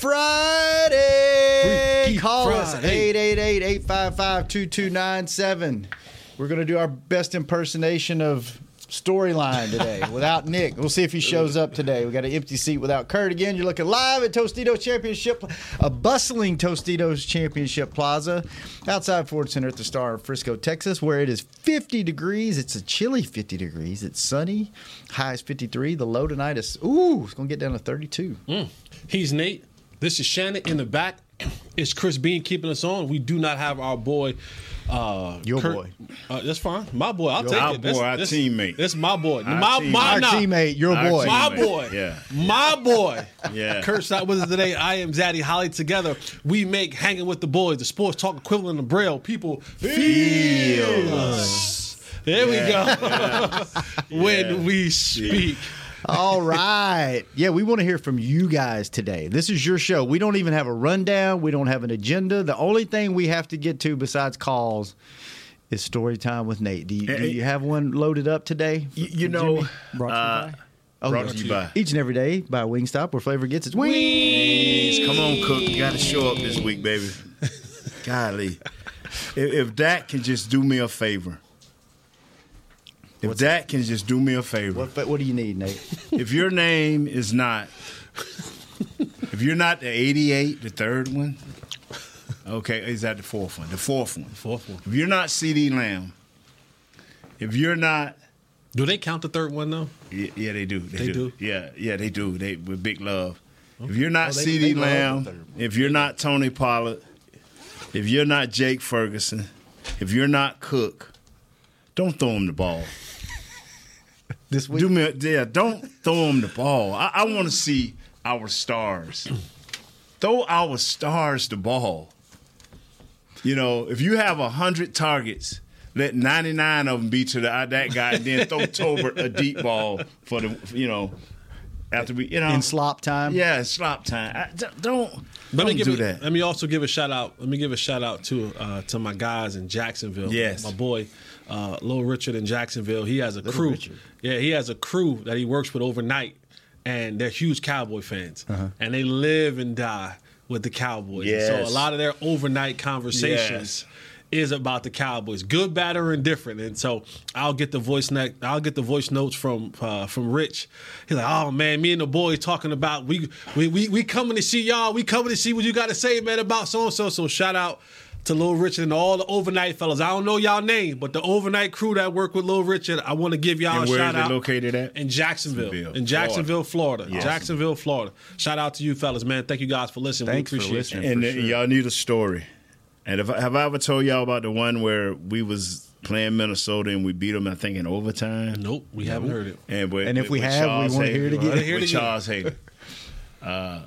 Friday. Freaky Call us Friday. 888-855-2297. We're going to do our best impersonation of storyline today without Nick. We'll see if he shows up today. We got an empty seat without Kurt again. You're looking live at Tostitos Championship, a bustling Tostitos Championship Plaza outside Ford Center at the Star in Frisco, Texas, where it is 50 degrees. It's a chilly 50 degrees. It's sunny. High is 53. The low tonight is ooh, it's going to get down to 32. Mm. He's Nate. This is Shannon in the back. It's Chris Bean keeping us on. We do not have our boy. Uh, Your Kurt- boy. Uh, that's fine. My boy. I'll Your- take Our it. That's, boy, our that's, teammate. That's my boy. Our my teammate. my Our nah. teammate, your Our boy. My boy. Yeah. My boy. Yeah. Kurt Stott with us today. I am Zaddy Holley. Together, we make Hanging with the Boys, the sports talk equivalent of Braille. People feel us. There we go. when we speak. All right. Yeah, we want to hear from you guys today. This is your show. We don't even have a rundown. We don't have an agenda. The only thing we have to get to besides calls is story time with Nate. Do you, do you have one loaded up today? You, for- you for know, Jimmy? uh, Oh, brought to you by. Each and every day by Wingstop, where flavor gets its wings. Come on, Cook. You got to show up this week, baby. Golly. If, if Dak can just do me a favor. If Dak can just do me a favor. What, what do you need, Nate? If your name is not, if you're not the 88, the third one, okay, is that the fourth one? The fourth one. Fourth one. If you're not CeeDee Lamb, if you're not Do they count the third one though? Yeah, yeah, they do. They, They do. do? Yeah, yeah, they do. They with big love. If you're not Oh, they- C.D. they Lamb, if you're not Tony Pollard, if you're not Jake Ferguson, if you're not Cook, don't throw him the ball. This week? Do me, a, yeah, don't throw him the ball. I, I want to see our stars. throw our stars the ball. You know, if you have hundred targets, let ninety nine of them be to the, uh, that guy, and then throw Tolbert a deep ball for the, you know, after we, you know, In slop time? Yeah, slop time. I, d- don't Let me don't give do it, that. Let me also give a shout out. Let me give a shout out to uh, to my guys in Jacksonville. Yes. my boy, uh, Lil Richard in Jacksonville. He has a Little crew. Richard. Yeah, he has a crew that he works with overnight, and they're huge Cowboy fans, Uh-huh. and they live and die with the Cowboys. And So a lot of their overnight conversations. Is about the Cowboys, good, bad, or indifferent, and so I'll get the voice ne- I'll get the voice notes from uh, from Rich. He's like, "Oh man, me and the boys talking about we we we, we coming to see y'all. We coming to see what you got to say, man, about so and so." So shout out to Lil Richard and all the overnight fellas. I don't know y'all name, but the overnight crew that work with Lil Richard, I want to give y'all And a where shout is it out. located at? In Jacksonville, Jacksonville, in Jacksonville, Florida. Yes. Jacksonville, Florida. Shout out to you fellas, man. Thank you guys for listening. Thanks for we appreciate listening. and for sure. y'all need a story. And if, have I ever told y'all about the one where we was playing Minnesota and we beat them? I think in overtime. Nope, we haven't heard it. And, with, And if we with have, we Charles wanna hear it again. Wanna hear it With. Charles Haley. uh,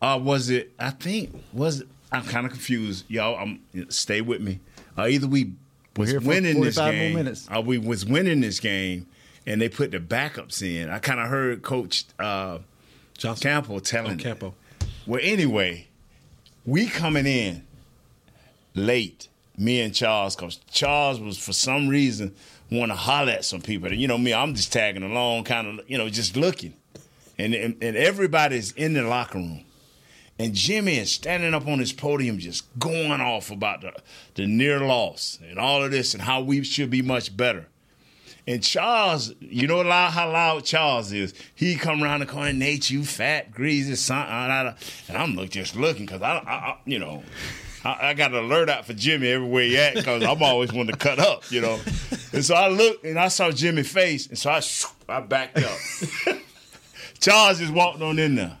uh, was it? I think was. I'm kind of confused, y'all. I'm stay with me. Uh, either we was here winning this 45 more game, or we was winning this game, and they put the backups in. I kind of heard Coach uh, Johnson. Campo telling Oh. Campo. Well, anyway, we coming in late, me and Charles, because Charles was for some reason want to holler at some people. And you know me, I'm just tagging along, kind of, you know, just looking. And, and and everybody's in the locker room. And Jimmy is standing up on his podium just going off about the, the near loss and all of this and how we should be much better. And Charles, you know how loud Charles is. He come around the corner, Nate, you fat, greasy, son. ah, da, da." And I'm look, just looking because I, I, you know, I, I got an alert out for Jimmy everywhere he at because I'm always wanting to cut up, you know. And so I looked and I saw Jimmy's face, and so I, I backed up. Charles just walked on in there,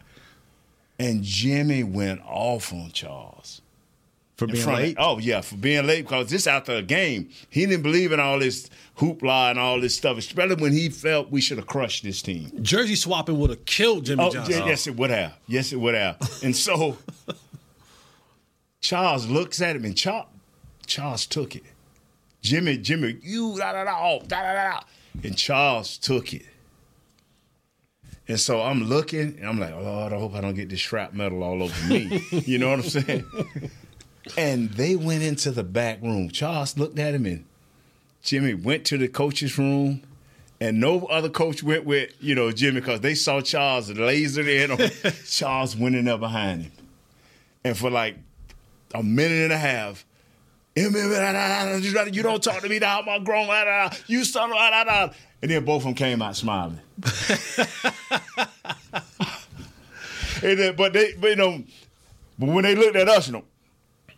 and Jimmy went off on Charles. For being front of- late? oh yeah, for being late because this after a game, he didn't believe in all this hoopla and all this stuff, especially when he felt we should have crushed this team. Jersey swapping would have killed Jimmy Oh, Johnson. ye- yes, it would have. Yes, it would have. And so Charles looks at him, and Charles, Charles took it. Jimmy, Jimmy, you da da da da da da, and Charles took it. And so I'm looking, and I'm like, Lord, I hope I don't get this shrap metal all over me. you know what I'm saying? and they went into the back room. Charles looked at him, and Jimmy went to the coach's room. And no other coach went with, you know, Jimmy because they saw Charles lasered in on Charles went in there behind him. And for like a minute and a half, you don't talk to me now, I'm a grown ah, man. You son of a ah, and then both of them came out smiling. And then, but they, but, you know, but when they looked at us, you know,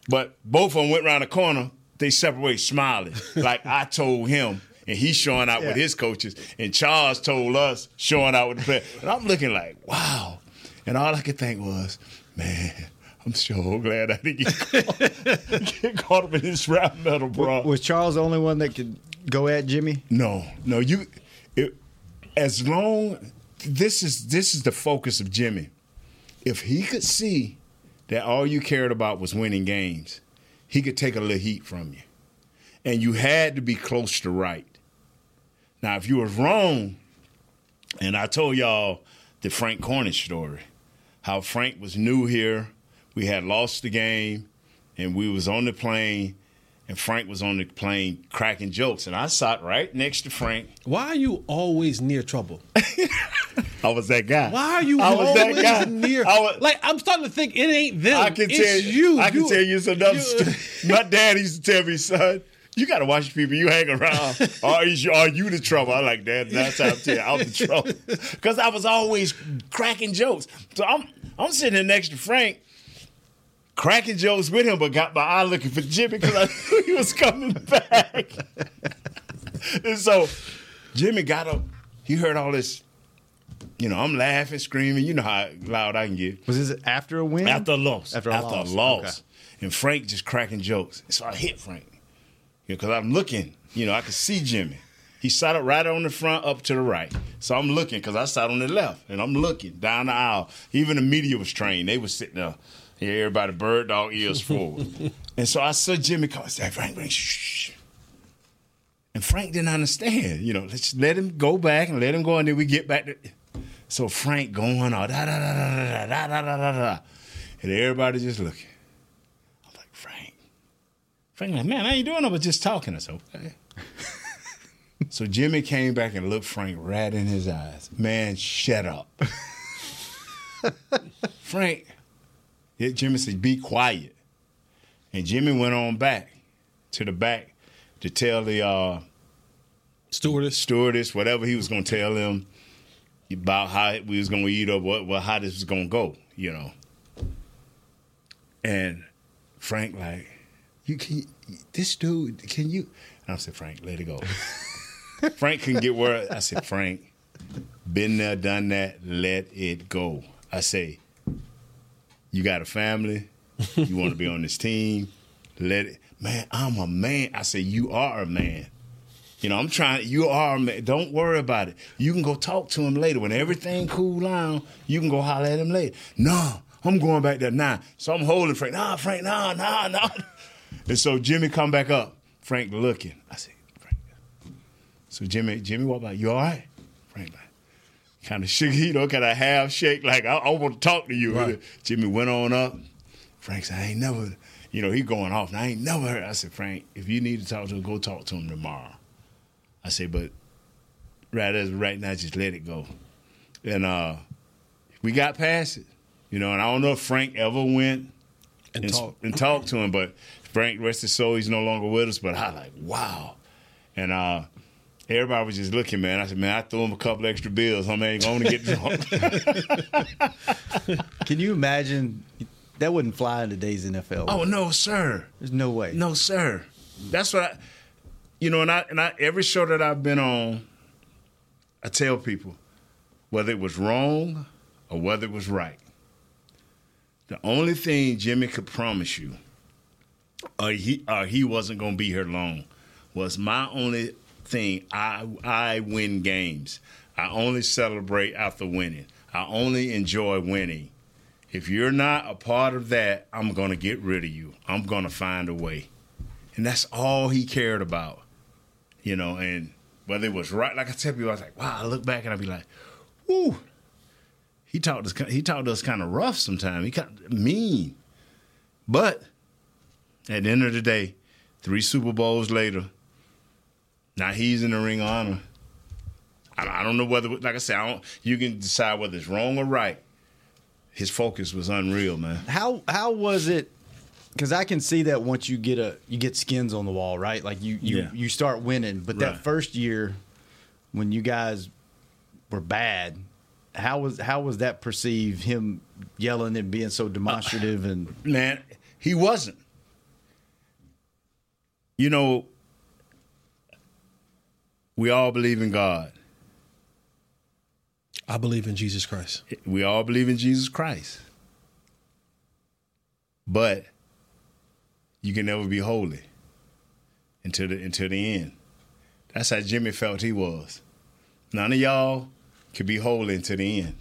but both of them went around the corner. They separated smiling, like I told him, and he's showing out with his coaches, and Charles told us showing out with the players. And I'm looking like, wow. And all I could think was, man, I'm so glad I didn't get caught, get caught up in this rap metal, bro. Was Charles the only one that could go at Jimmy? No, no, you. It, as long this is this is the focus of Jimmy. If he could see that all you cared about was winning games, he could take a little heat from you, and you had to be close to right. Now, if you was wrong, and I told y'all the Frank Cornish story, how Frank was new here, we had lost the game, and we was on the plane. And Frank was on the plane cracking jokes, and I sat right next to Frank. Why are you always near trouble? I was that guy. Why are you I was that always guy. near? I was, like I'm starting to think it ain't them. I can it's tell you. I can tell you some another you- story. My dad used to tell me, son, you got to watch people you hang around. is you, are you the trouble? I like that. That's how I tell you, I'm the trouble because I was always cracking jokes. So I'm I'm sitting there next to Frank. Cracking jokes with him, but got my eye looking for Jimmy because I knew he was coming back. and so Jimmy got up. He heard all this. You know, I'm laughing, screaming. You know how loud I can get. Was this after a win? After a loss. After a loss. loss. Okay. And Frank just cracking jokes. So I hit Frank. Because I'm looking, you know, I could see Jimmy. He sat up right on the front, up to the right. So I'm looking because I sat on the left, and I'm looking down the aisle. Even the media was trained. They was sitting there. Yeah, everybody bird dog ears forward. and so I saw Jimmy come. I said, Frank, Frank, shh. And Frank didn't understand. You know, let's let him go back and let him go, and then we get back to. So Frank going on da da da da da da da da da da, and everybody just looking. I'm like Frank. Frank like, man, I ain't doing no but just talking. I said, okay. so Jimmy came back and looked Frank right in his eyes. Man, shut up. Frank, Jimmy said, be quiet. And Jimmy went on back to the back to tell the uh, Stewardess. stewardess, whatever he was going to tell them about how we was going to eat or what, well, how this was going to go, you know. And Frank like, you can this dude, can you? And I said, Frank, let it go. Frank couldn't get word. I said, Frank, been there, done that. Let it go. I say, you got a family. You want to be on this team. Let it. Man, I'm a man. I say, you are a man. You know, I'm trying. You are a man. Don't worry about it. You can go talk to him later when everything cool down. You can go holler at him later. No, I'm going back there now. So I'm holding Frank. Nah, Frank. Nah, nah, nah. And so Jimmy come back up. Frank looking. I say, Frank. So Jimmy, Jimmy walk by. You all right? Frank like, kind of shook. You know, kind of half shake. Like I, I want to talk to you. Right. Jimmy went on up. Frank said, I ain't never. You know, he going off. And I ain't never heard. I said, Frank, if you need to talk to him, go talk to him tomorrow. I say, but right as right now, just let it go. And uh, we got past it, you know. And I don't know if Frank ever went And and, talk. and talked to him, but Frank, rest his soul, he's no longer with us. But I like, wow. And uh, everybody was just looking, man. I said, man, I threw him a couple extra bills. I ain't going to get drunk. Can you imagine? That wouldn't fly in today's NFL. oh no, sir. There's no way. No, sir. That's what I, you know, and I and I every show that I've been on, I tell people whether it was wrong or whether it was right. The only thing Jimmy could promise you or he or he wasn't gonna be here long. Was my only thing. I I win games. I only celebrate after winning. I only enjoy winning. If you're not a part of that, I'm gonna get rid of you. I'm gonna find a way. And that's all he cared about. You know, and whether it was right, like I tell people, I was like, wow, I look back and I'd be like, whoo. He talked us he talked us kind of rough sometimes. He kind of mean. But at the end of the day, three Super Bowls later, now he's in the ring of honor. I, I don't know whether, like I said, I don't, you can decide whether it's wrong or right. His focus was unreal, man. How how was it? Because I can see that once you get a you get skins on the wall, right? Like you you Yeah. you start winning, but that first year when you guys were bad, how was how was that perceived? Him yelling and being so demonstrative and Man, he wasn't. You know, we all believe in God. I believe in Jesus Christ. We all believe in Jesus Christ. But you can never be holy until the until the end. That's how Jimmy felt he was. None of y'all can be holy until the end.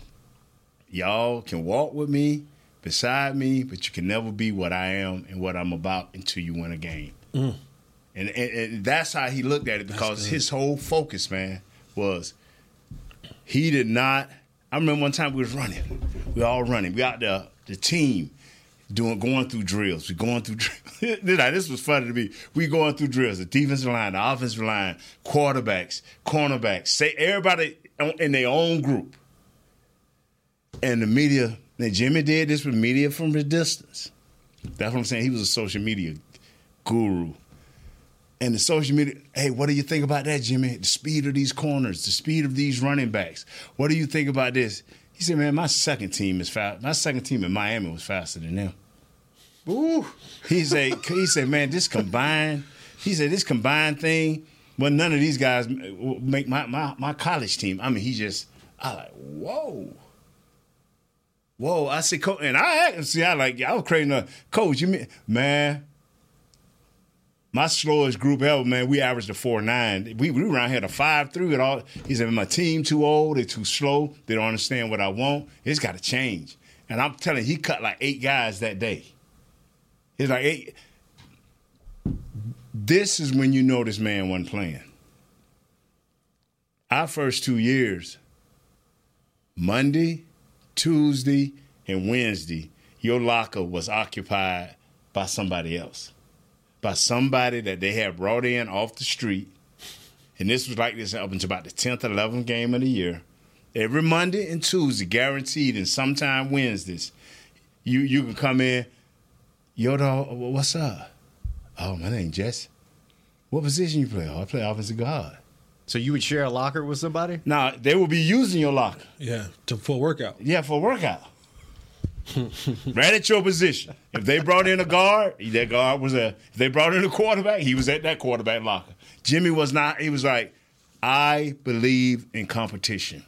Y'all can walk with me, beside me, but you can never be what I am and what I'm about until you win a game. Mm. And, and, and that's how he looked at it because his whole focus, man, was he did not. I remember one time we was running. We all running. We out there, the team doing going through drills. We going through drills. this was funny to me. We going through drills. The defensive line, the offensive line, quarterbacks, cornerbacks, say everybody in their own group. And the media, and Jimmy did this with media from the distance. That's what I'm saying. He was a social media guru. And the social media, hey, what do you think about that, Jimmy? The speed of these corners, the speed of these running backs. What do you think about this? He said, man, my second team is fast. My second team in Miami was faster than them. Ooh. He said, he said, man, this combined, he said, this combined thing, well, none of these guys make my, my, my college team. I mean, he just, I like, whoa. Whoa, I said, coach, and I act- see, I like, I was crazy. enough. Coach, you mean, man, my slowest group ever, man, we averaged a four nine. We we around here to five three at all. He said, My team too old, they're too slow, they don't understand what I want. It's gotta change. And I'm telling you, he cut like eight guys that day. He's like eight. This is when you know this man wasn't playing. Our first two years, Monday, Tuesday, and Wednesday, your locker was occupied by somebody else by somebody that they had brought in off the street. And this was like this up until about the 10th, 11th game of the year. Every Monday and Tuesday, guaranteed, and sometime Wednesdays, you you can come in. Yo, dog, what's up? Oh, my name Jess. What position you play? Oh, I play offensive guard. so you would share a locker with somebody? Now, they would be using your locker. Yeah, to full workout. Yeah, for a workout. Right at your position. If they brought in a guard, that guard was a. If they brought in a quarterback, he was at that quarterback locker. Jimmy was not. He was like, I believe in competition.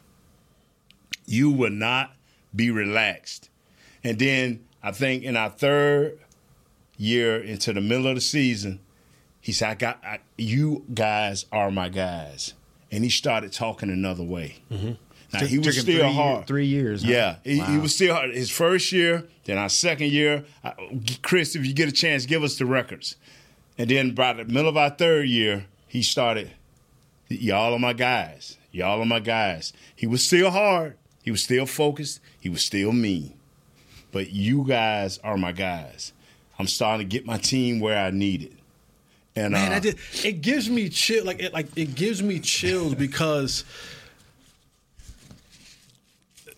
You will not be relaxed. And then I think in our third year into the middle of the season, he said, "I got I, you guys are my guys," and he started talking another way. Mm-hmm. Now he was still three, hard. Three years. huh? Yeah, he, he was still hard. His first year, then our second year. I, Chris, if you get a chance, give us the records. And then by the middle of our third year, he started. Y'all are my guys. Y'all are my guys. He was still hard. He was still focused. He was still mean. But you guys are my guys. I'm starting to get my team where I need it. And Man, uh, I did, it gives me chill. Like it, like it gives me chills because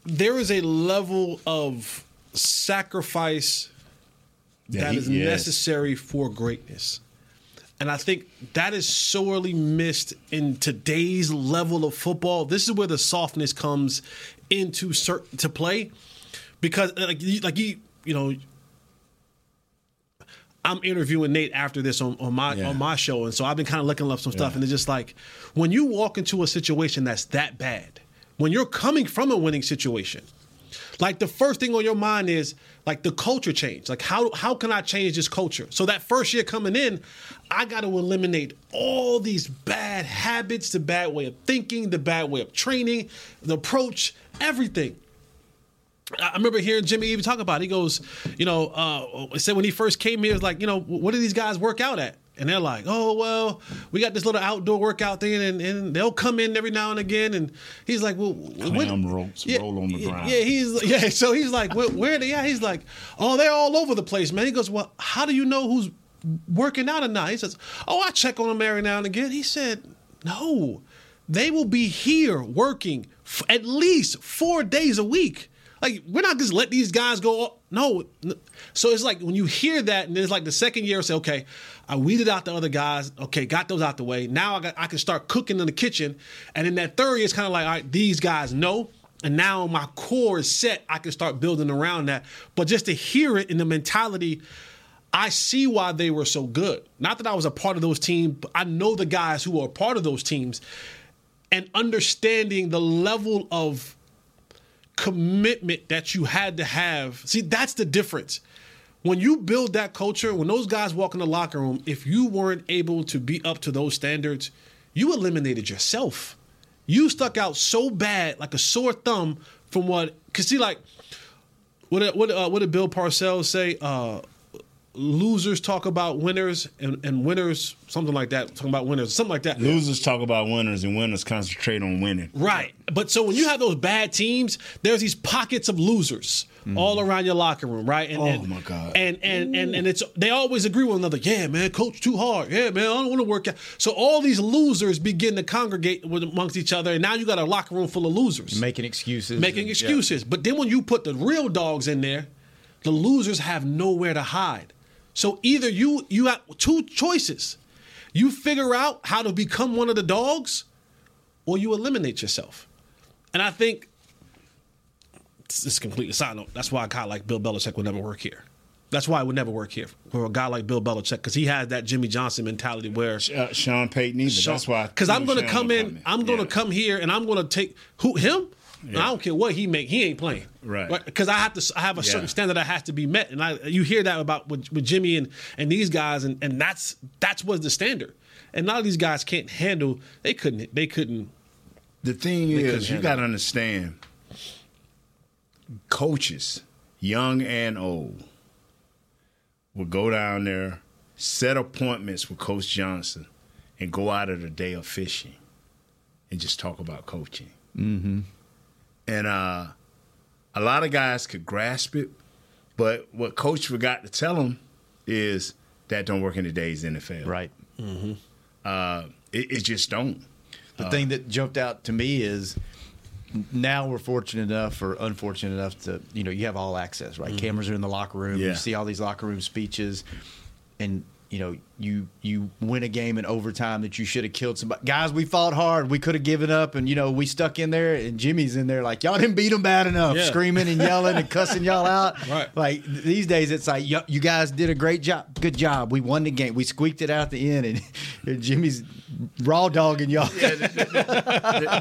there is a level of sacrifice Yeah, that he- is yes. necessary for greatness. And I think that is sorely missed in today's level of football. This is where the softness comes into cer- to play because uh, like you, like you you know I'm interviewing Nate after this on, on my Yeah. on my show, and so I've been kind of looking up some stuff, and it's just like when you walk into a situation that's that bad, when you're coming from a winning situation, like the first thing on your mind is like the culture change. Like how how can I change this culture? So that first year coming in, I got to eliminate all these bad habits, the bad way of thinking, the bad way of training, the approach, everything. I remember hearing Jimmy even talk about. It. He goes, you know, uh, said when he first came here, it's like, you know, what do these guys work out at? And they're like, oh well, we got this little outdoor workout thing, and, and they'll come in every now and again. And he's like, well, clam ropes yeah, roll on the ground. Yeah, he's yeah. So he's like, where, where are they at? He's like, oh, they're all over the place, man. He goes, well, how do you know who's working out or not? He says, oh, I check on them every now and again. He said, no, they will be here working f- at least four days a week. Like we're not just let these guys go. No, so it's like when you hear that, and then it's like the second year, say, okay, I weeded out the other guys. Okay, got those out the way. Now I got I can start cooking in the kitchen, and in that third year, it's kind of like, all right, these guys know. And now my core is set. I can start building around that. But just to hear it in the mentality, I see why they were so good. Not that I was a part of those teams, but I know the guys who are part of those teams and understanding the level of commitment that you had to have. See, that's the difference. When you build that culture, when those guys walk in the locker room, if you weren't able to be up to those standards, you eliminated yourself. You stuck out so bad, like a sore thumb, from what. Cause see, like, what what uh, what did Bill Parcells say? Uh, losers talk about winners and, and winners something like that talking about winners something like that. Losers talk about winners and winners concentrate on winning. Right. But so when you have those bad teams there's these pockets of losers mm. all around your locker room right? And, oh and, my god. and and, and and it's they always agree with one another. Yeah man coach too hard. Yeah man i don't want to work out. So all these losers begin to congregate with, amongst each other and now you got a locker room full of losers. Making excuses making and, excuses. Yeah. but then when you put the real dogs in there the losers have nowhere to hide so either you you have two choices. You figure out how to become one of the dogs or you eliminate yourself. And I think this is completely side note. That's why a guy like Bill Belichick would never work here. That's why it would never work here for a guy like Bill Belichick because he has that Jimmy Johnson mentality where uh, Sean Payton either. Sean, That's why because I'm going to come in, I'm going to yeah. come here, and I'm going to take who him. Yeah. I don't care what he make, he ain't playing. Right. Because I have to I have a yeah. certain standard that has to be met. And I you hear that about with, with Jimmy and, and these guys and, and that's that's was the standard. And a lot of these guys can't handle they couldn't they couldn't The thing is you gotta understand coaches, young and old, will go down there, set appointments with Coach Johnson, and go out of the day of fishing and just talk about coaching. Mm-hmm. And uh, a lot of guys could grasp it, but what coach forgot to tell them is that don't work in today's NFL. Right. Mm-hmm. Uh, it, it, just don't. The uh, thing that jumped out to me is now we're fortunate enough or unfortunate enough to you know you have all access right. Mm-hmm. Cameras are in the locker room. Yeah. You see all these locker room speeches, and you know, you you win a game in overtime that you should have killed somebody. Guys, we fought hard. We could have given up, and you know, we stuck in there. And Jimmy's in there like y'all didn't beat them bad enough, yeah. screaming and yelling and cussing y'all out. Right. Like these days, it's like you guys did a great job. Good job. We won the game. We squeaked it out at the end, and, and Jimmy's raw dogging y'all. Yeah,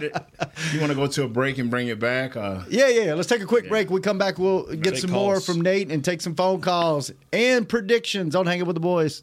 you want to go to a break and bring it back? Uh, yeah, yeah. Let's take a quick yeah. break. We come back. We'll get some calls. more from Nate and take some phone calls and predictions on Hanging with the Boys.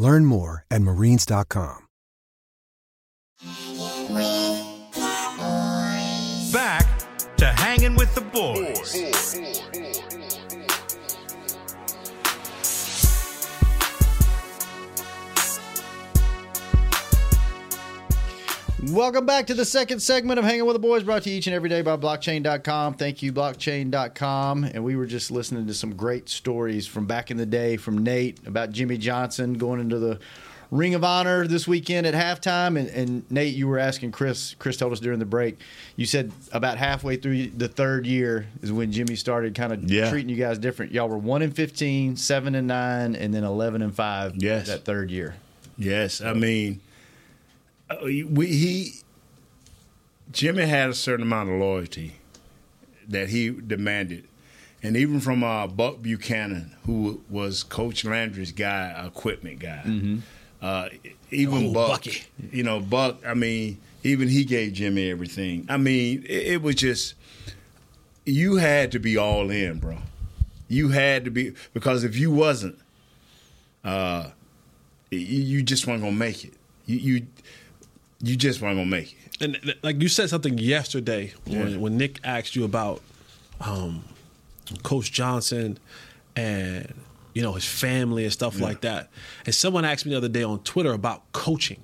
Learn more at marines.com. Back to hanging with the boys. Welcome back to the second segment of Hanging with the Boys, brought to you each and every day by blockchain.com. Thank you, blockchain.com. And we were just listening to some great stories from back in the day from Nate about Jimmy Johnson going into the Ring of Honor this weekend at halftime. And, and Nate, you were asking Chris, Chris told us during the break, you said about halfway through the third year is when Jimmy started kind of Yeah. treating you guys different. Y'all were 1 and 15, 7 and 9, and then 11 and 5 Yes. that third year. Yes, I mean, we, he Jimmy had a certain amount of loyalty that he demanded, and even from uh, Buck Buchanan, who was Coach Landry's guy, equipment guy. Uh, even Oh, Buck, Bucky. you know, Buck. I mean, even he gave Jimmy everything. I mean, it, it was just you had to be all in, bro. You had to be because if you wasn't, uh, you, you just weren't gonna make it. You you you just weren't gonna make it. And th- like you said something yesterday when, Yeah. when Nick asked you about um, Coach Johnson and you know his family and stuff like that. And someone asked me the other day on Twitter about coaching,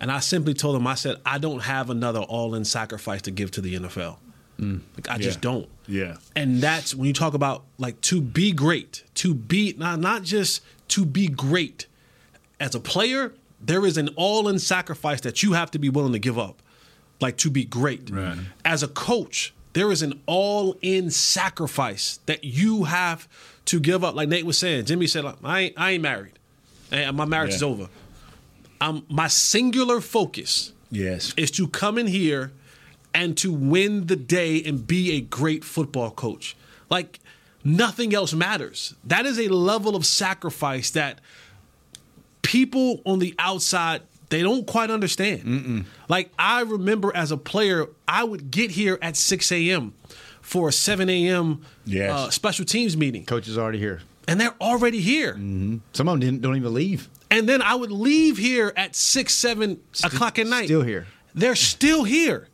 and I simply told him I said I don't have another all-in sacrifice to give to the NFL. Like I just don't. Yeah. And that's when you talk about like to be great, to be not not just to be great as a player, there is an all-in sacrifice that you have to be willing to give up, like to be great. Right. As a coach, there is an all-in sacrifice that you have to give up. Like Nate was saying, Jimmy said, "I ain't, I ain't married, and my marriage Yeah. is over." Um, my singular focus Yes. is to come in here and to win the day and be a great football coach. Like nothing else matters. That is a level of sacrifice that people on the outside they don't quite understand. Like I remember as a player, I would get here at 6 a.m. for a 7 a.m. Yes. uh, special teams meeting, Coach is already here. and they're already here. Some of them didn't, don't even leave. And then I would leave here at six, seven o'clock at night. still here. They're still here.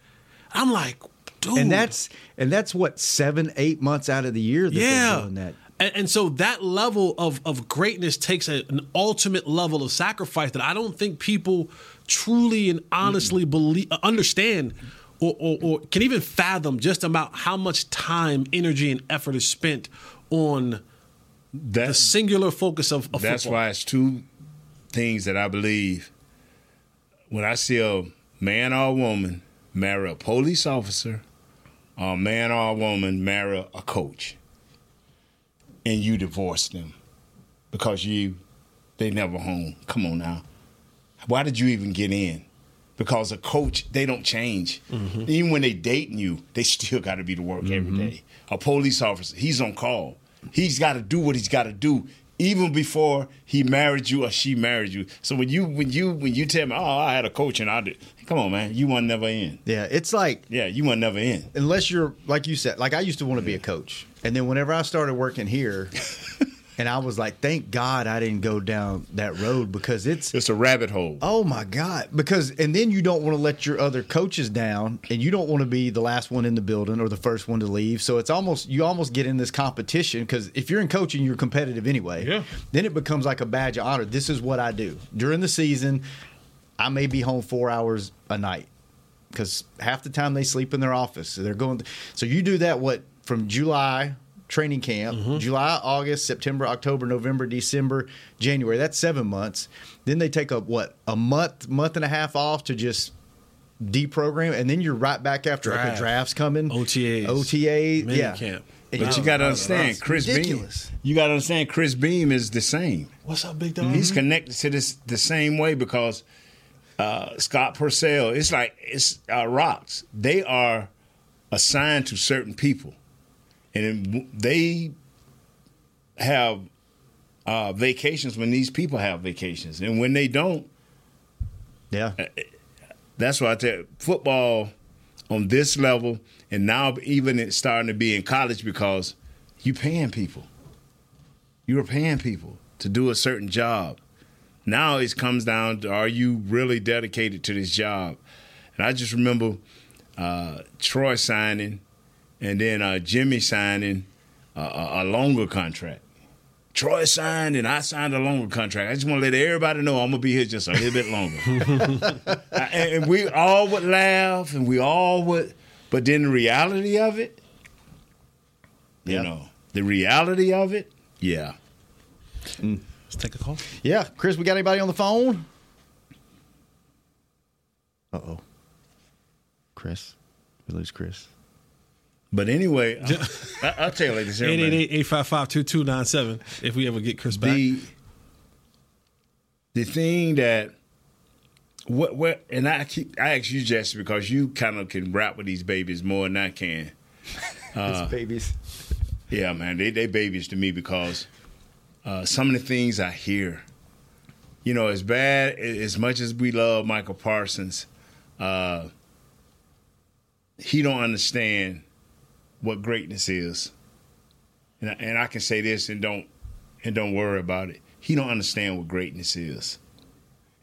I'm like, dude. and that's and that's what seven, eight months out of the year that they're yeah. doing that. And, and so that level of of greatness takes a, an ultimate level of sacrifice that I don't think people truly and honestly believe uh, understand. Or, or, or can even fathom just about how much time, energy, and effort is spent on the singular focus of, of that's football. why it's two things that I believe. When I see a man or a woman marry a police officer, or a man or a woman marry a coach, and you divorce them because you they never home. Come on now. Why did you even get in? Because a coach, they don't change. Mm-hmm. Even when they dating you, they still got to be to work every mm-hmm. day. A police officer, he's on call. He's got to do what he's got to do even before he married you or she married you. So when you when you when you tell me, oh, I had a coach and I did, come on, man, you want never in. Yeah, it's like Yeah, you want never in. unless you're like you said, like I used to want to be a coach, and then whenever I started working here, and I was like, thank God I didn't go down that road because it's It's a rabbit hole. oh my God, because and then you don't want to let your other coaches down, and you don't want to be the last one in the building or the first one to leave. So it's almost you almost get in this competition because if you're in coaching, you're competitive anyway. Yeah. Then it becomes like a badge of honor. This is what I do during the season. I may be home four hours a night because half the time they sleep in their office. So they're going. So you do that what from July training camp, July, August, September, October, November, December, January. That's seven months. Then they take a what a month, month and a half off to just deprogram, and then you're right back after like Draft. a draft's coming, OTAs. OTA, Mini yeah. camp. And But you got to understand, Chris ridiculous. Beam. You got to understand, Chris Beam is the same. What's up, big dog? He's connected to this the same way because uh, Scott Purcell. It's like it's uh, rocks. They are assigned to certain people, and they have uh, vacations when these people have vacations, and when they don't, Yeah, that's why I tell you, football on this level, and now even it's starting to be in college because you paying people. You're paying people to do a certain job. Now it comes down to are you really dedicated to this job? And I just remember uh, Troy signing, and then uh, Jimmy signing a, a, a longer contract. Troy signed, and I signed a longer contract. I just want to let everybody know I'm gonna be here just a little bit longer. and, and we all would laugh, and we all would, but then the reality of it, you Yeah. know, the reality of it, yeah. Let's take a call. yeah. Chris, we got anybody on the phone? Uh oh, Chris, we lose Chris. But anyway, I, I'll tell you like this. everybody. 888-855-2297 if we ever get Chris back. the the thing that what what and I keep I ask you Jesse because you kind of can rap with these babies more than I can. Uh, babies. Yeah, man, they they babies to me because uh, some of the things I hear, you know, as bad as much as we love Micah Parsons, uh, he don't understand what greatness is, and I, and I can say this and don't and don't worry about it. He don't understand what greatness is,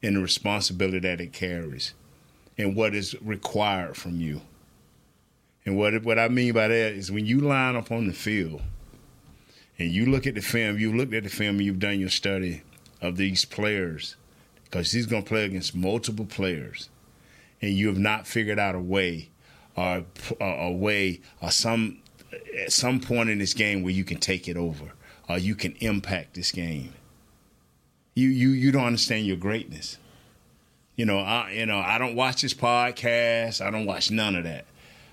and the responsibility that it carries, and what is required from you. And what what I mean by that is when you line up on the field and you look at the film, you looked at the film, you've done your study of these players because he's going to play against multiple players, and you have not figured out a way or a, way or some at some point in this game where you can take it over or you can impact this game. You you you don't understand your greatness. You know, I you know, I don't watch his podcast. I don't watch none of that.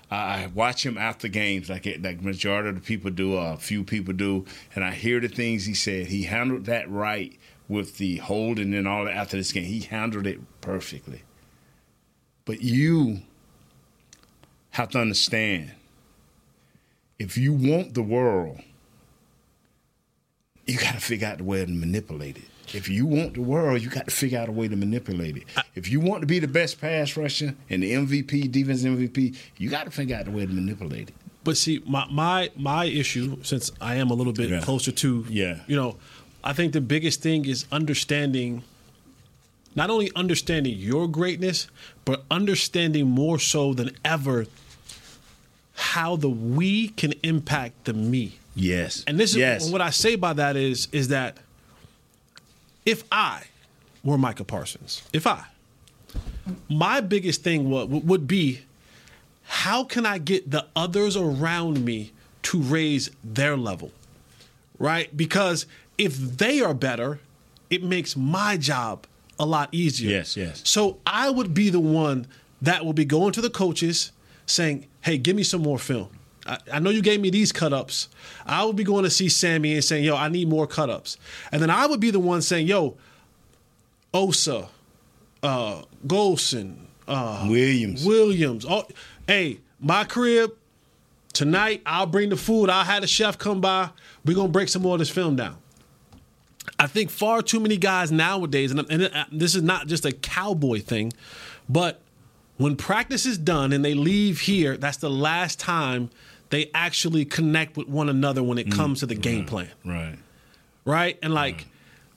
I watch him after games, like it, like majority of the people do, a few people do, and I hear the things he said. He handled that right with the holding and all that after this game. He handled it perfectly. But you have to understand, if you want the world, you got to figure out the way to manipulate it. If you want the world, you got to figure out a way to manipulate it. If you want to be the best pass rusher and the MVP, defense MVP, you got to figure out a way to manipulate it. But see, my my my issue, since I am a little bit Yeah. closer to, Yeah. you know, I think the biggest thing is understanding, not only understanding your greatness, but understanding more so than ever how the we can impact the me. Yes. And this is yes. what I say by that is is that if I were Micah Parsons, if I, my biggest thing would would be how can I get the others around me to raise their level, right? Because if they are better, it makes my job a lot easier. Yes, yes. So I would be the one that will be going to the coaches saying, "Hey, give me some more film." I, I know you gave me these cut ups. I would be going to see Sammy and saying, "Yo, I need more cut ups," and then I would be the one saying, "Yo, Osa, uh, Golston, uh, Williams. Williams. Oh, hey, my crib tonight. I'll bring the food. I'll have the chef come by. We're gonna break some more of this film down. I think far too many guys nowadays, and, and uh, this is not just a cowboy thing, but when practice is done and they leave here, that's the last time they actually connect with one another when it Mm. comes to the game plan. Right. Right? And like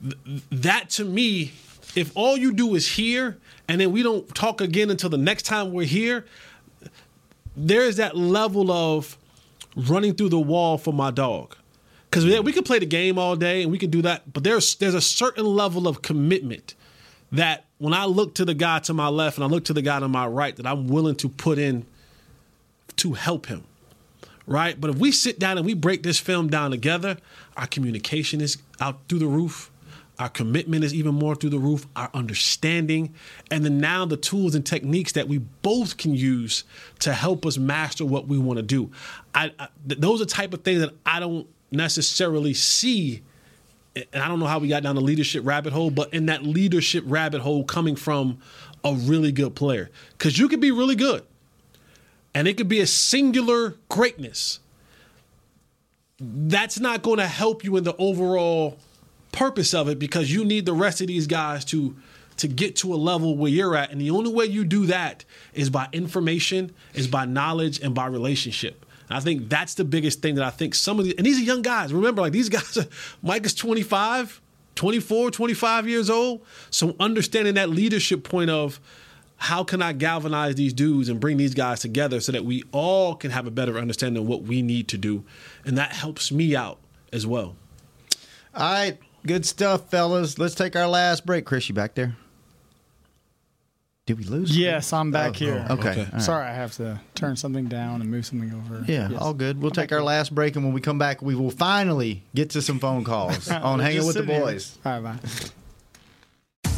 th- that to me, if all you do is here and then we don't talk again until the next time we're here, there's that level of running through the wall for my dog. Because yeah, we could play the game all day and we could do that, but there's there's a certain level of commitment that when I look to the guy to my left and I look to the guy to my right, that I'm willing to put in to help him. Right? But if we sit down and we break this film down together, our communication is out through the roof. Our commitment is even more through the roof, our understanding, and then now the tools and techniques that we both can use to help us master what we want to do. I, I those are type of things that I don't necessarily see and I don't know how we got down the leadership rabbit hole, but in that leadership rabbit hole coming from a really good player. Because you could be really good, and it could be a singular greatness. That's not going to help you in the overall purpose of it because you need the rest of these guys to to get to a level where you're at and the only way you do that is by information is by knowledge and by relationship I think that's the biggest thing that I think some of these, and these are young guys. Remember, like these guys, are, Mike is 25, 24, 25 years old. So understanding that leadership point of how can I galvanize these dudes and bring these guys together so that we all can have a better understanding of what we need to do. And that helps me out as well. All right, good stuff, fellas. Let's take our last break. Chris, you back there? Did we lose? Yes, I'm back Oh, here. oh, okay. Okay. All right. Sorry, I have to turn something down and move something over. Yeah, Yes. all good. We'll take our last break, and when we come back, we will finally get to some phone calls on We're Hanging with the sitting here. Boys. All right, bye.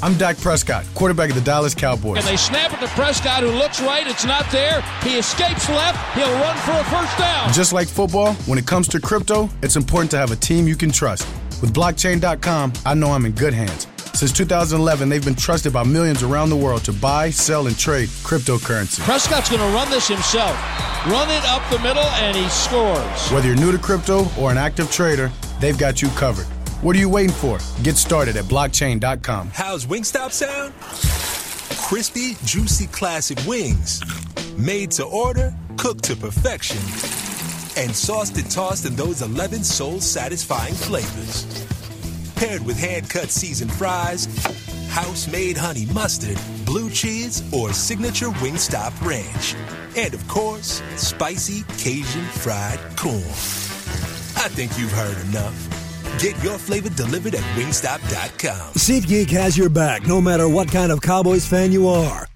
I'm Dak Prescott, quarterback of the Dallas Cowboys. And they snap it to Prescott, who looks right. It's not there. He escapes left. He'll run for a first down. Just like football, when it comes to crypto, it's important to have a team you can trust. With blockchain.com, I know I'm in good hands. Since 2011, they've been trusted by millions around the world to buy, sell, and trade cryptocurrency. Prescott's going to run this himself. Run it up the middle, and he scores. Whether you're new to crypto or an active trader, they've got you covered. What are you waiting for? Get started at blockchain.com. How's Wingstop sound? Crispy, juicy classic wings. Made to order, cooked to perfection. And sauced and tossed in those 11 soul satisfying flavors. Paired with hand cut seasoned fries, house made honey mustard, blue cheese, or signature Wingstop ranch. And of course, spicy Cajun fried corn. I think you've heard enough. Get your flavor delivered at wingstop.com. SeatGeek has your back no matter what kind of Cowboys fan you are.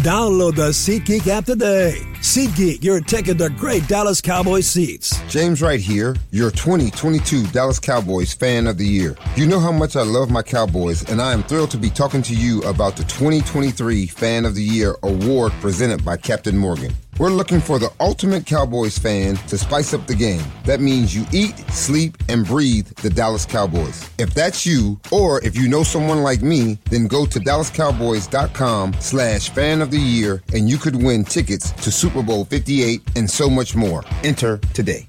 Download the SeatGeek app today. SeatGeek, your ticket to great Dallas Cowboys seats. James Wright here, your 2022 Dallas Cowboys Fan of the Year. You know how much I love my Cowboys, and I am thrilled to be talking to you about the 2023 Fan of the Year award presented by Captain Morgan. We're looking for the ultimate Cowboys fan to spice up the game. That means you eat, sleep, and breathe the Dallas Cowboys. If that's you, or if you know someone like me, then go to dallascowboys.com slash fan of the year and you could win tickets to Super Bowl 58 and so much more. Enter today.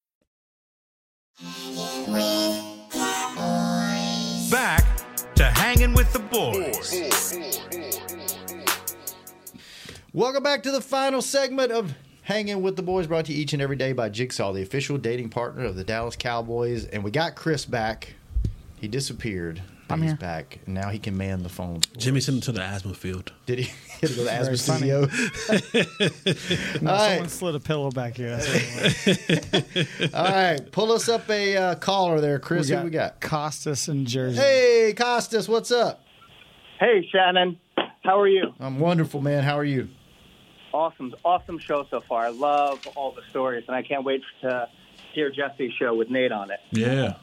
Back to hanging with the boys. Welcome back to the final segment of Hanging with the Boys, brought to you each and every day by Jigsaw, the official dating partner of the Dallas Cowboys. And we got Chris back. He disappeared. I'm here. Back. Now he can man the phone. Jimmy sent him to the asthma field. Did he? He had to go to the asthma studio. No, All right. someone slid a pillow back here. That's what. All right, pull us up a uh, caller there, Chris. we Who we got? Costas in Jersey. Hey, Costas, what's up? Hey, Shannon. How are you? I'm wonderful, man. How are you? Awesome, awesome show so far. I love all the stories, and I can't wait to hear Jesse's show with Nate on it. Yeah.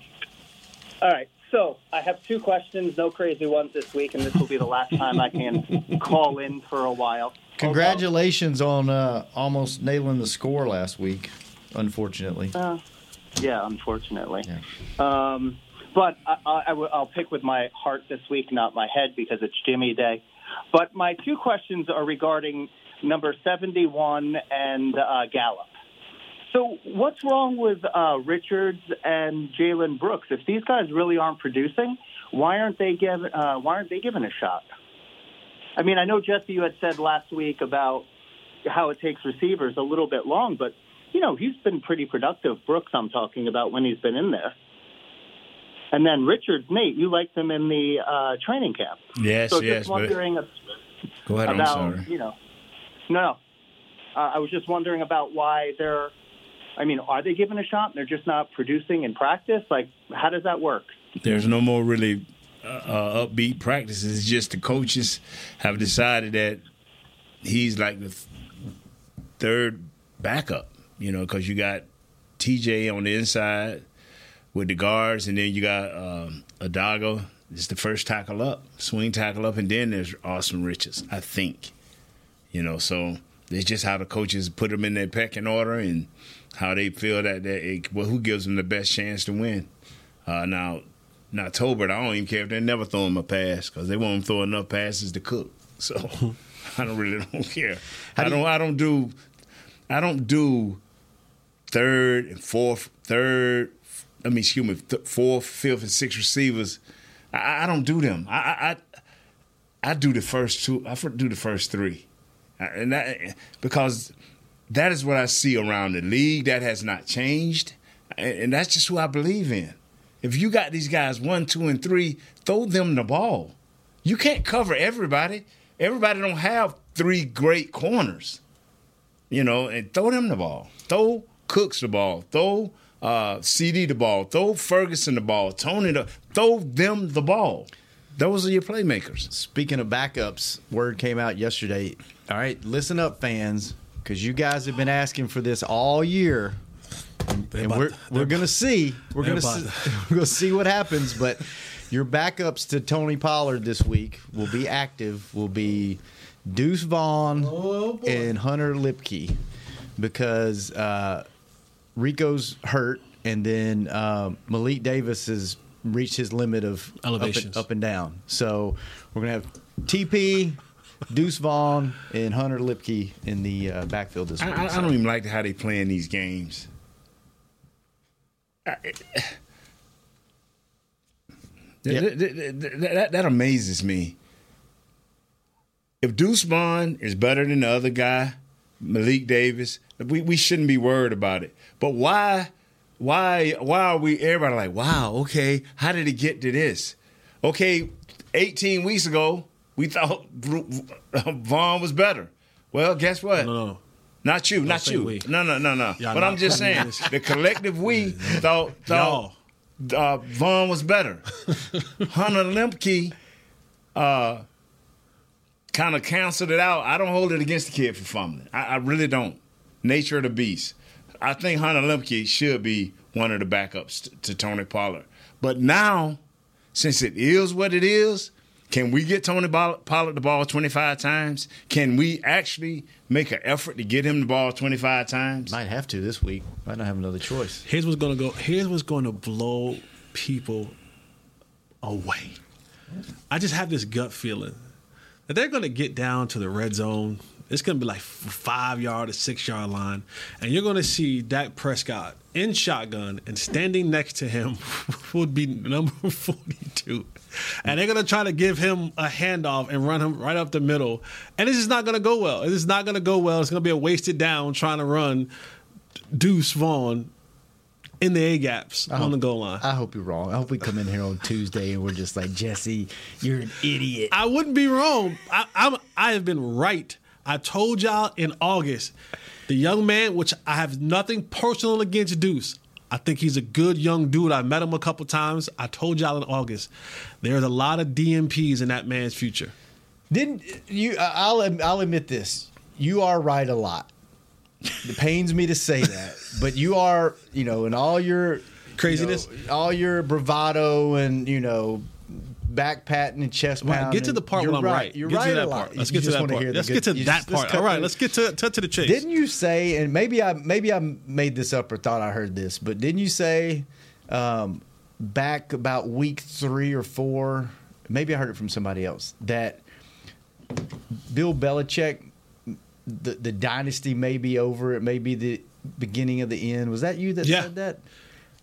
All right, so I have two questions, no crazy ones this week, and this will be the last time I can call in for a while. Congratulations on uh, almost nailing the score last week. Unfortunately, Uh, yeah, unfortunately. Um, but I, I, I will, I'll pick with my heart this week, not my head, because it's Jimmy Day. But my two questions are regarding number 71 and uh, Gallup. So, what's wrong with uh, Richards and Jalen Brooks? If these guys really aren't producing, why aren't they given? Uh, why aren't they given a shot? I mean, I know Jesse, you had said last week about how it takes receivers a little bit long, but you know he's been pretty productive. Brooks, I'm talking about when he's been in there. And then Richards, Nate, you liked him in the uh, training camp. Yes, so yes, just but- Go ahead. I'm about sorry. you know, no, no. Uh, I was just wondering about why they're. I mean, are they given a shot and they're just not producing in practice? Like, how does that work? There's no more really uh, uh, upbeat practices. It's just the coaches have decided that he's like the third backup, you know, because you got TJ on the inside with the guards, and then you got um, Edoga. It's the first tackle up, swing tackle up, and then there's Asim Richards, I think. You know, so it's just how the coaches put them in their pecking order and how they feel that they, well, who gives them the best chance to win. Uh, now, now Tolbert, I don't even care if they never throw him a pass because they won't throw enough passes to cook. So I don't really don't care. I don't. I don't do. I don't do third and fourth, third. I mean, excuse me, th- fourth, fifth, and sixth receivers. I, I don't do them. I, I I do the first two. I do the first three, and that because that is what I see around the league. That has not changed, and, that's just who I believe in. If you got these guys one, two, and three, throw them the ball. You can't cover everybody. Everybody don't have three great corners, you know, and throw them the ball. Throw Cooks the ball. Throw uh, CeeDee the ball. Throw Ferguson the ball. Tony the throw them the ball. Those are your playmakers. Speaking of backups, word came out yesterday. All right, listen up, fans, because you guys have been asking for this all year, and, we're we're gonna see. We're gonna see, we're gonna see what happens. But your backups to Tony Pollard this week will be active. Will be Deuce Vaughn Oh, and Hunter Luepke because uh, Rico's hurt, and then uh, Malik Davis has reached his limit of up and- Elevations. up and down. So we're gonna have TP, Deuce Vaughn, and Hunter Luepke in the uh, backfield this I, week. I, I don't even like how they playing these games. I- That, that, that- that- that amazes me. If Deuce Vaughn is better than the other guy, Malik Davis, we, we shouldn't be worried about it. But why, why, why are we? Everybody like, wow, okay, how did it get to this? Okay, 18 weeks ago, we thought Vaughn was better. Well, guess what? No, no. Not you, not say you. we. No, no, no, no. Y'all but I'm just saying, this- the collective we thought thought uh, Vaughn was better. Hunter Luepke uh, kind of canceled it out. I don't hold it against the kid for fumbling. I, I really don't. Nature of the beast. I think Hunter Luepke should be one of the backups t- to Tony Pollard. But now, since it is what it is, can we get Tony Ball- Pollard the ball 25 times? Can we actually make an effort to get him the ball 25 times? Might have to this week. Might not have another choice. Here's what's gonna go. Here's what's gonna blow people away. I just have this gut feeling that they're gonna get down to the red zone. It's gonna be like five yard or six yard line, and you're gonna see Dak Prescott in shotgun, and standing next to him would be number 42. And they're gonna try to give him a handoff and run him right up the middle, and this is not gonna go well. This is not gonna go well. It's gonna be a wasted down trying to run Deuce Vaughn in the A gaps on the goal line. I hope you're wrong. I hope we come in here on Tuesday and we're just like Jesse, you're an idiot. I wouldn't be wrong. I, I'm I have been right. I told y'all in August, the young man, which I have nothing personal against Deuce. I think he's a good young dude. I met him a couple times. I told y'all in August, there's a lot of DNPs in that man's future. Didn't you? I'll I'll admit this. You are right a lot. It pains me to say that, but you are, you know, in all your craziness, you know, all your bravado, and you know, back patting and chest pounding. Right, get to the part where I'm right. right. You're get right to that a lot. part. Let's get to that part. Let's get to that part. All right, let's get to to, to the chase. Didn't you say, and maybe I maybe I made this up or thought I heard this, but didn't you say um, back about week three or four? Maybe I heard it from somebody else that Bill Belichick, the the dynasty may be over. It may be the beginning of the end. Was that you that Yeah. said that?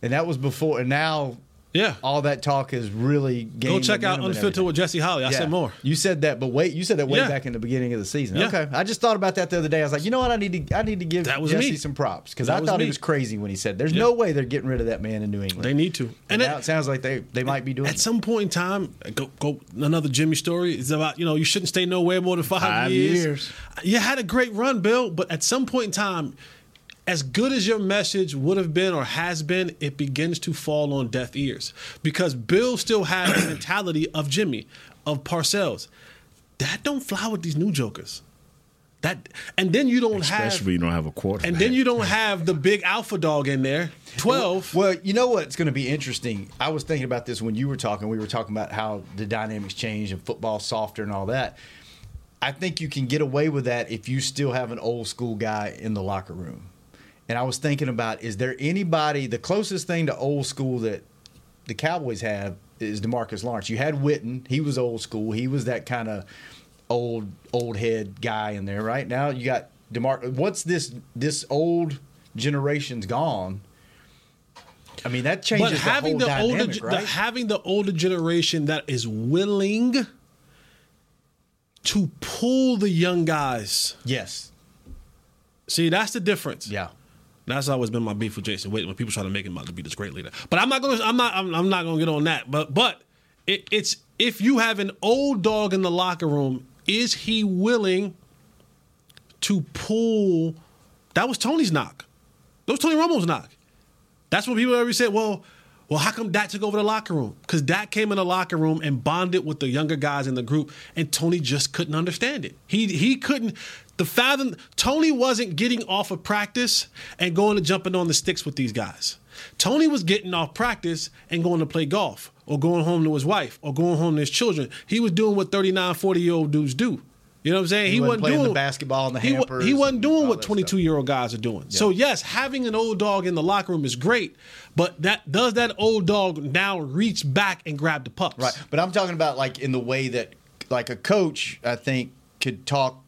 And that was before. And now, yeah, all that talk is really Go check out Unfiltered with Jesse Holley. I Yeah. said more. You said that, but wait, you said that way Yeah. back in the beginning of the season. Yeah. Okay, I just thought about that the other day. I was like, you know what? I need to I need to give That was Jesse me. some props because I thought me. he was crazy when he said, "There's no way they're getting rid of that man in New England." They need to. And, And now it- it sounds like they they might be doing. At some point in time, go go another Jimmy story. is about you know you shouldn't stay nowhere more than five, Five years. years. You had a great run, Bill, but at some point in time, as good as your message would have been or has been, it begins to fall on deaf ears because Bill still has the mentality of Jimmy, of Parcells. That don't fly with these new jokers. That and then you don't have Especially you don't have a quarterback. and then you don't have the big alpha dog in there. Twelve. Well, you know what's going to be interesting? I was thinking about this when you were talking. We were talking about how the dynamics change and football softer and all that. I think you can get away with that if you still have an old school guy in the locker room. And I was thinking about is there anybody the closest thing to old school that the Cowboys have is DeMarcus Lawrence. You had Witten, he was old school. He was that kind of old old head guy in there. Right now you got Demar. What's this this old generation's gone? I mean that changes but having the the, whole older dynamic, ge- right? the, having the older generation that is willing to pull the young guys. Yes. See, that's the difference. Yeah. That's always been my beef with Jason Witten when people try to make him out to be this great leader. But I'm not gonna I'm not I'm, I'm not gonna get on that. But but it, it's if you have an old dog in the locker room, is he willing to pull that was Tony's knock. That was Tony Romo's knock. That's when people ever said, well, well, how come Dak took over the locker room? Because Dak came in the locker room and bonded with the younger guys in the group, and Tony just couldn't understand it. He he couldn't. The fathom Tony wasn't getting off of practice and going to jumping on the sticks with these guys. Tony was getting off practice and going to play golf or going home to his wife or going home to his children. He was doing what 39, 40 year old dudes do. You know what I'm saying? He wasn't wasn't playing the doing basketball and the he, hampers He wasn't doing what that 22 year old guys are doing. So yes, having an old dog in the locker room is great, but that does that old dog now reach back and grab the pups? Right. But I'm talking about like in the way that like a coach, I think, could talk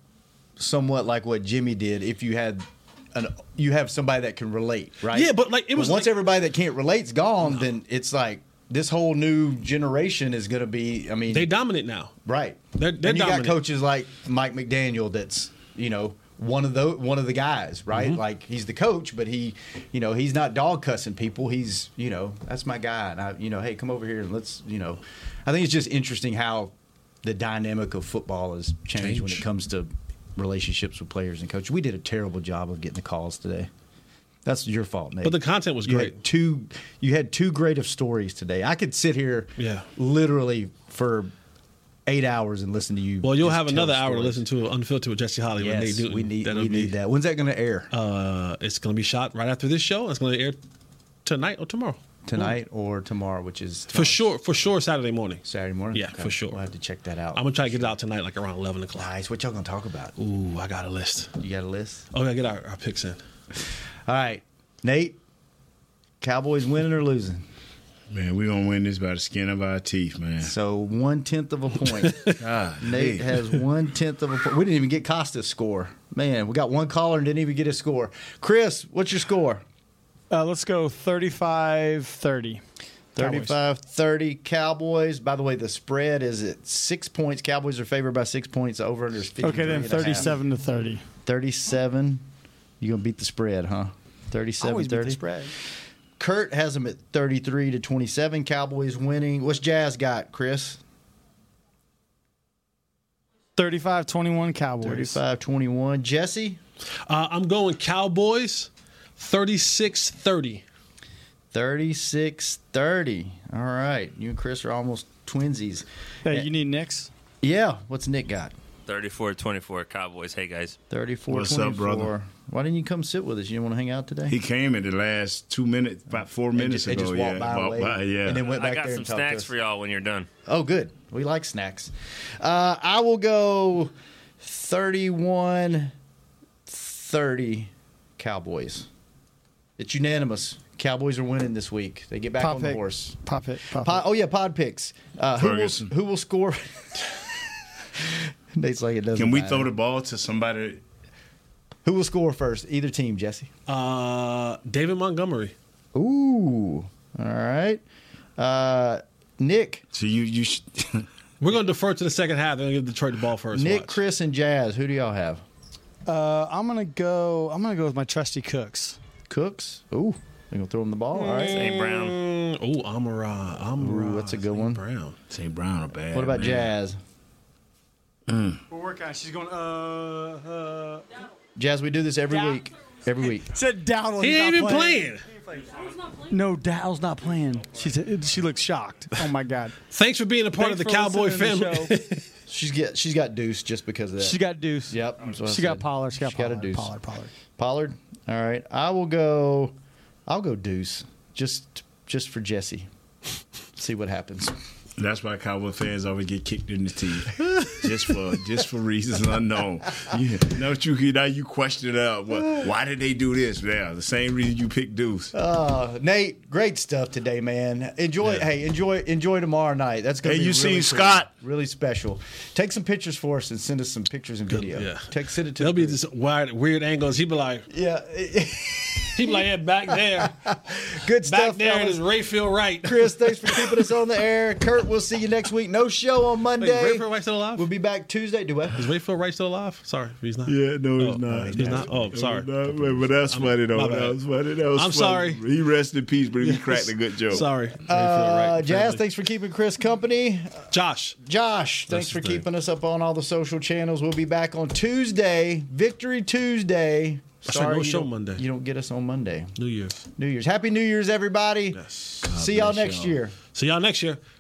somewhat like what Jimmy did if you had an you have somebody that can relate, right? Yeah, but, like, it was once like- everybody that can't relate's gone, then it's like this whole new generation is going to be. I mean, They dominate now. right. They're, they're and you dominant. got coaches like Mike McDaniel that's you know one of the one of the guys, right? Mm-hmm. Like he's the coach, but he, you know, he's not dog cussing people. He's you know that's my guy, and I you know hey come over here and let's you know, I think it's just interesting how the dynamic of football has changed when it comes to relationships with players and coaches. We did a terrible job of getting the calls today. That's your fault, Nate. But the content was You great. had two, you had two great of stories today. I could sit here, Yeah. literally for eight hours and listen to you. Well, you'll have another hour to listen to Unfiltered with Jesse Holley Yes, Nate Newton. we need That'll we be- that. When's that going to air? Uh, it's going to be shot right after this show. It's going to air tonight or tomorrow. Tonight or tomorrow, which is For sure, for sure, Saturday morning. Saturday morning. Yeah, for sure. We'll have to check that out. I'm gonna try to get it out tonight, like around 11 o'clock. Nice. What y'all gonna talk about? Ooh, I got a list. You got a list? Oh, I gotta get our, our picks in. All right, Nate. Cowboys winning or losing? Man, we're gonna win this by the skin of our teeth, man. So one tenth of a point. God, Nate hey. has one tenth of a point. We didn't even get Costa's score. Man, we got one caller and didn't even get a score. Chris, what's your score? Uh, let's go 35 30. 35 30 Cowboys. By the way, the spread is at six points. Cowboys are favored by six points. Over under is 53 Okay, then and a half. 37 to 30. 37. You're going to beat the spread, huh? 37 Always beat 30. the spread. Kurt has them at 33 to 27. Cowboys winning. What's Jazz got, Chris? 35-21 Cowboys. 35 21. Jesse? Uh, I'm going Cowboys 36 30. 36 30. All right. You and Chris are almost twinsies. Hey, you need Knicks? Yeah. What's Nick got? 34-24 Cowboys. Hey guys. 34 What's 24. up, brother? Why didn't you come sit with us? You didn't want to hang out today? He came in the last two minutes, about four minutes just- and ago. just walked yeah, by Walked late, by, yeah. and then went I back got there some and talked snacks for y'all when you're done. Oh, good. We like snacks. Uh, I will go 31 30 Cowboys. It's unanimous. Cowboys are winning this week. They get back Pop on the horse. Pop it. Pop Pod, oh, yeah, pod picks. Uh, who, will, who will score? Nate's like, it doesn't Can we matter. throw the ball to somebody? Who will score first? Either team, Jesse. Uh, David Montgomery. Ooh. All right. Uh, Nick. So you you should. We're going to defer to the second half. They're going to give Detroit the ball first. Nick, Watch. Chris, and Jazz. Who do y'all have? Uh, I'm gonna go. I'm gonna go with my trusty Cooks. Cooks. Ooh. They're going to throw him the ball. All right. St. Brown. Mm, oh, Amon-Ra. Amon-Ra. Ooh, that's a good one. Brown. St. Brown are bad. What about man. Jazz? We're working on. it. She's going. Uh, uh. Jazz, we do this every week. Every week. Said Dowdle. He he's ain't not even playing. No, Dowdle's not playing. She said she looks shocked. Oh my god. Thanks for being a part Thanks of the for Cowboy listening to family. the show. She's get she's got Deuce just because of that. She got Deuce. Yep. that's what I She got said. Pollard. She got She got a Pollard. Deuce. Pollard. Pollard. Pollard. All right. I will go. I'll go Deuce. Just just for Jesse. See what happens. That's why Cowboy fans always get kicked in the teeth, just for just for reasons unknown. Yeah, now you now you question it up. Well, why did they do this? Yeah, the same reason you picked Deuce. Uh, Nate, great stuff today, man. Enjoy. Hey, enjoy. Enjoy tomorrow night. That's gonna Hey, be you really seen cool. Scott? Really special. Take some pictures for us and send us some pictures and video. yeah. Take send it to. There'll the be this wide, weird angles. He'd be like, Yeah. he'd be like, yeah, back there. Good Back stuff, there fellas. is Rayfield Wright. Chris, thanks for keeping us on the air. Kurt, we'll see you next week. No show on Monday. is Rayfield Wright still alive? We'll be back Tuesday. Do what? Is Rayfield Wright still alive? Sorry, he's not. Yeah, no, he's Oh, not. He's not. Oh, sorry. No, but, but that's funny though. my. That was funny. That was I'm funny. sorry. He rested in peace, but he cracked a good joke. Sorry. Rayfield Uh, Wright Jazz, thanks for keeping Chris company. Josh. Josh, thanks That's for keeping us up on all the social channels. We'll be back on Tuesday, Victory Tuesday. I said no you show don't- Monday. You don't get us on Monday. New Year's. New Year's. Happy New Year's, everybody. Yes. See y'all next y'all. year. See y'all next year.